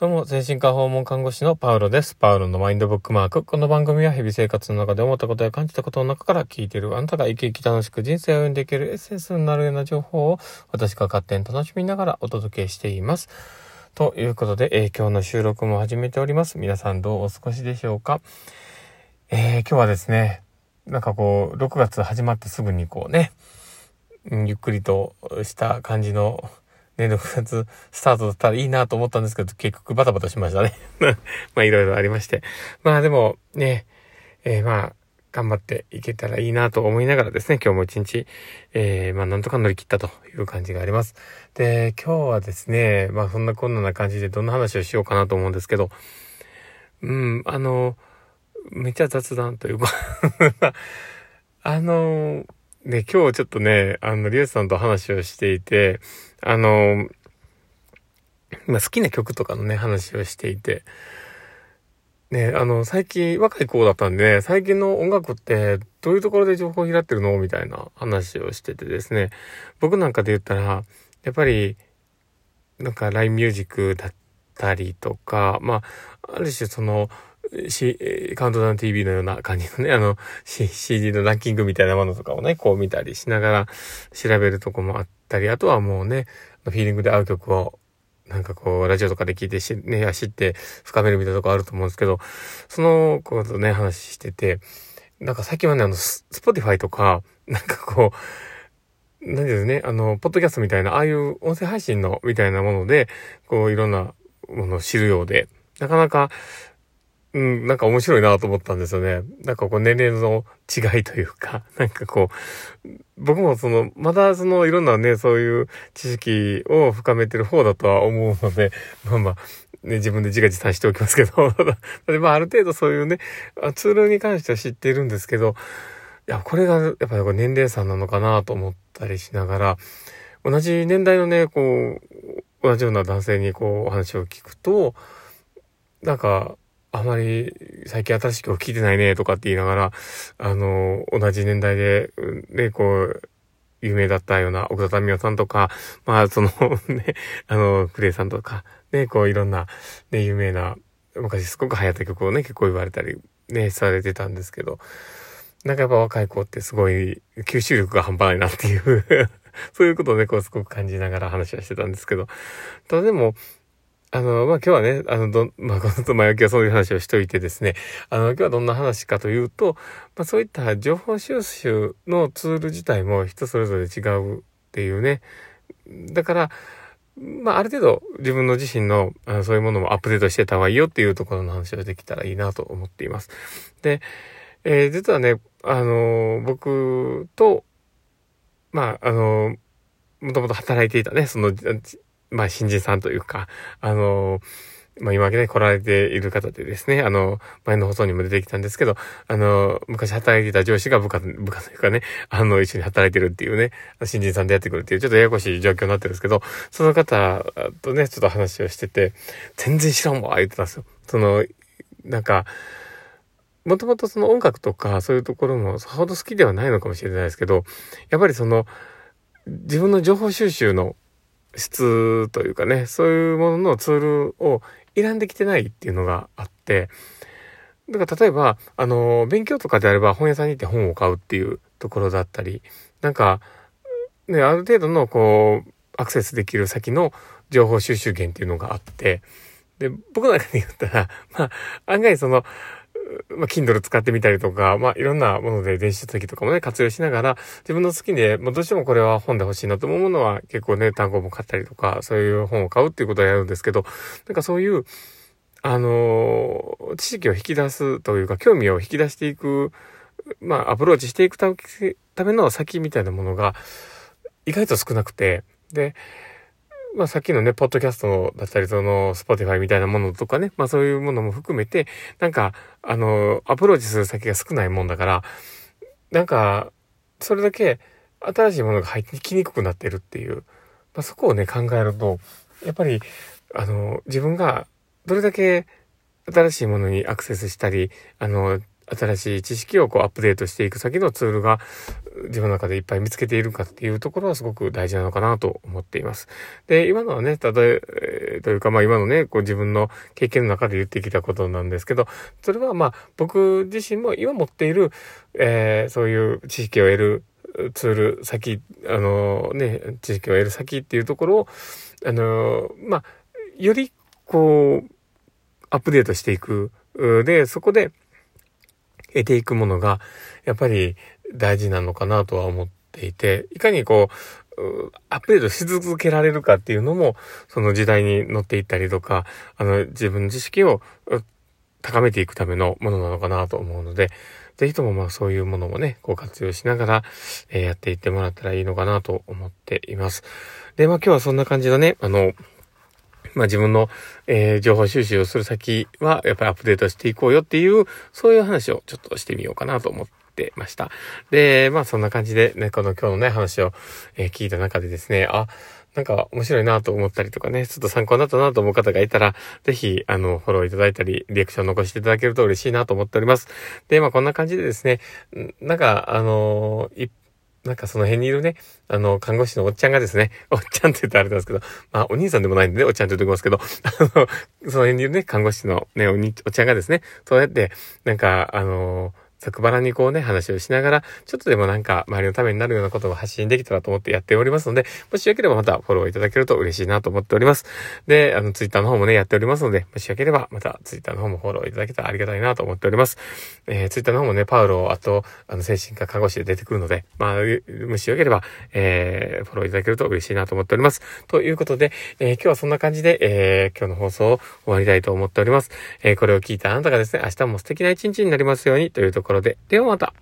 どうも、精神科訪問看護師のパウロです。パウロのマインドブックマーク。この番組は日々生活の中で思ったことや感じたことの中から聞いているあなたが生き生き楽しく人生を歩んでいけるエッセンスになるような情報を私が勝手に楽しみながらお届けしています。ということで、えー、今日の収録も始めております。皆さんどうお過ごしでしょうか？えー、今日はですね、なんかこう、6月始まってすぐにこうね、ゆっくりとした感じのね、6月スタートだったらいいなと思ったんですけど、結局バタバタしましたね。まあいろいろありまして。まあでもね、えー、まあ、頑張っていけたらいいなと思いながらですね、今日も一日、えー、まあなんとか乗り切ったという感じがあります。で、今日はですね、まあそんなこんな感じでどんな話をしようかなと思うんですけど、うん、あの、めっちゃ雑談というか あの、で、今日ちょっとね、あの、リュウさんと話をしていて、あの、ま、好きな曲とかのね、話をしていて、ね、あの、最近、若い子だったんで、ね、最近の音楽ってどういうところで情報を拾ってるの？みたいな話をしててですね、僕なんかで言ったら、やっぱり、なんか LINE ミュージックだったりとか、まあ、ある種その、C、カウントダウン TV のような感じのね、あの、C、CD のランキングみたいなものとかをね、こう見たりしながら調べるとこもあったり、あとはもうね、フィーリングで合う曲を、なんかこう、ラジオとかで聞いてし、ね、知って深めるみたいなとこあると思うんですけど、そのことね、話してて、なんか最近はね、あの、 Spotify とか、なんかこう、何ですね、あの、ポッドキャストみたいな、ああいう音声配信のみたいなもので、こう、いろんなものを知るようで、なかなか、うん、なんか面白いなと思ったんですよね。なんかこう年齢の違いというか、なんかこう、僕もその、まだそのいろんなね、そういう知識を深めてる方だとは思うので、まあまあ、ね、自分で自画自賛しておきますけど、まあある程度そういうね、ツールに関しては知っているんですけど、いや、これがやっぱり年齢差なのかなと思ったりしながら、同じ年代のね、こう、同じような男性にこうお話を聞くと、なんか、あまり最近新しい曲聴いてないねとかって言いながら、あの、同じ年代で、ね、こう、有名だったような奥田民生さんとか、まあ、その ね、あの、クレイさんとか、ね、こういろんな、ね、有名な、昔すごく流行った曲をね、結構言われたり、ね、されてたんですけど、なんかやっぱ若い子ってすごい吸収力が半端ないなっていう そういうことをね、こうすごく感じながら話はしてたんですけど、ただでも、あの、まあ、今日はね、あの、ど、まあ、このと前置きはそういう話をしといてですね、あの、今日はどんな話かというと、まあ、そういった情報収集のツール自体も人それぞれ違うっていうね。だから、まあ、ある程度自分の自身のあのそういうものもアップデートしてた方がいいよっていうところの話をできたらいいなと思っています。で、えー、実はね、あの、僕と、まあ、あの、もともと働いていたね、その、まあ、新人さんというか、あの、まあ、今ね、来られている方でですね、あの、前の放送にも出てきたんですけど、あの、昔働いていた上司が部下、部下というかね、あの、一緒に働いてるっていうね、新人さんでやってくるっていう、ちょっとややこしい状況になってるんですけど、その方とね、ちょっと話をしてて、全然知らんわ、言ってたんですよ。その、なんか、もともとその音楽とかそういうところもさほど好きではないのかもしれないですけど、やっぱりその、自分の情報収集の質というかね、そういうもののツールを選んできてないっていうのがあって、だから例えば、あの、勉強とかであれば本屋さんに行って本を買うっていうところだったり、なんか、ね、ある程度のこう、アクセスできる先の情報収集源っていうのがあって、で、僕なんかで言ったら、まあ、案外その、まあ、Kindle 使ってみたりとか、まあ、いろんなもので電子書籍とかもね、活用しながら、自分の好きで、まあ、どうしてもこれは本で欲しいなと思うものは、結構ね、単語も買ったりとか、そういう本を買うっていうことをやるんですけど、なんかそういう、あのー、知識を引き出すというか、興味を引き出していく、まあ、アプローチしていくための先みたいなものが、意外と少なくて、で、まあさっきのね、ポッドキャストだったり、その、 Spotify みたいなものとかね、まあそういうものも含めて、なんか、あの、アプローチする先が少ないもんだから、なんか、それだけ新しいものが入ってきにくくなってるっていう、まあそこをね、考えると、やっぱり、あの、自分がどれだけ新しいものにアクセスしたり、あの、新しい知識をこうアップデートしていく先のツールが、自分の中でいっぱい見つけているかっていうところはすごく大事なのかなと思っています。で、今のはね、たとえ、というかまあ今のね、こう自分の経験の中で言ってきたことなんですけど、それはまあ僕自身も今持っている、えー、そういう知識を得るツール先、あのね、知識を得る先っていうところを、あのまあ、よりこう、アップデートしていく。で、そこで得ていくものが、やっぱり大事なのかなとは思っていて、いかにこう、アップデートし続けられるかっていうのも、その時代に乗っていったりとか、あの、自分の知識を高めていくためのものなのかなと思うので、ぜひともまあそういうものもね、こう活用しながら、えー、やっていってもらったらいいのかなと思っています。で、まあ今日はそんな感じのね、あの、まあ自分の、えー、情報収集をする先は、やっぱりアップデートしていこうよっていう、そういう話をちょっとしてみようかなと思ってました。で、まあそんな感じでね、この今日のね、話を、えー、聞いた中でですね、あ、なんか面白いなと思ったりとかね、ちょっと参考になったなと思う方がいたら、ぜひ、あの、フォローいただいたり、リアクション残していただけると嬉しいなと思っております。で、まあこんな感じでですね、なんか、あのー、なんかその辺にいるね、あの、看護師のおっちゃんがですね、おっちゃんって言ったらあれなんですけど、まあ、お兄さんでもないんでね、おっちゃんって言っておきますけど、あの、その辺にいるね、看護師のね、おに、おっちゃんがですね、そうやって、なんか、あのー作腹にこうね、話をしながら、ちょっとでもなんか、周りのためになるようなことを発信できたらと思ってやっておりますので、もしよければまたフォローいただけると嬉しいなと思っております。で、あの、ツイッターの方もね、やっておりますので、もしよければまたツイッターの方もフォローいただけたらありがたいなと思っております。えー、ツイッターの方もね、パウロ、あと、あの、精神科看護師で出てくるので、まあ、もしよければ、えー、フォローいただけると嬉しいなと思っております。ということで、えー、今日はそんな感じで、えー、今日の放送を終わりたいと思っております。えー、これを聞いたあなたがですね、明日も素敵な一日になりますようにというところころで、ではまた。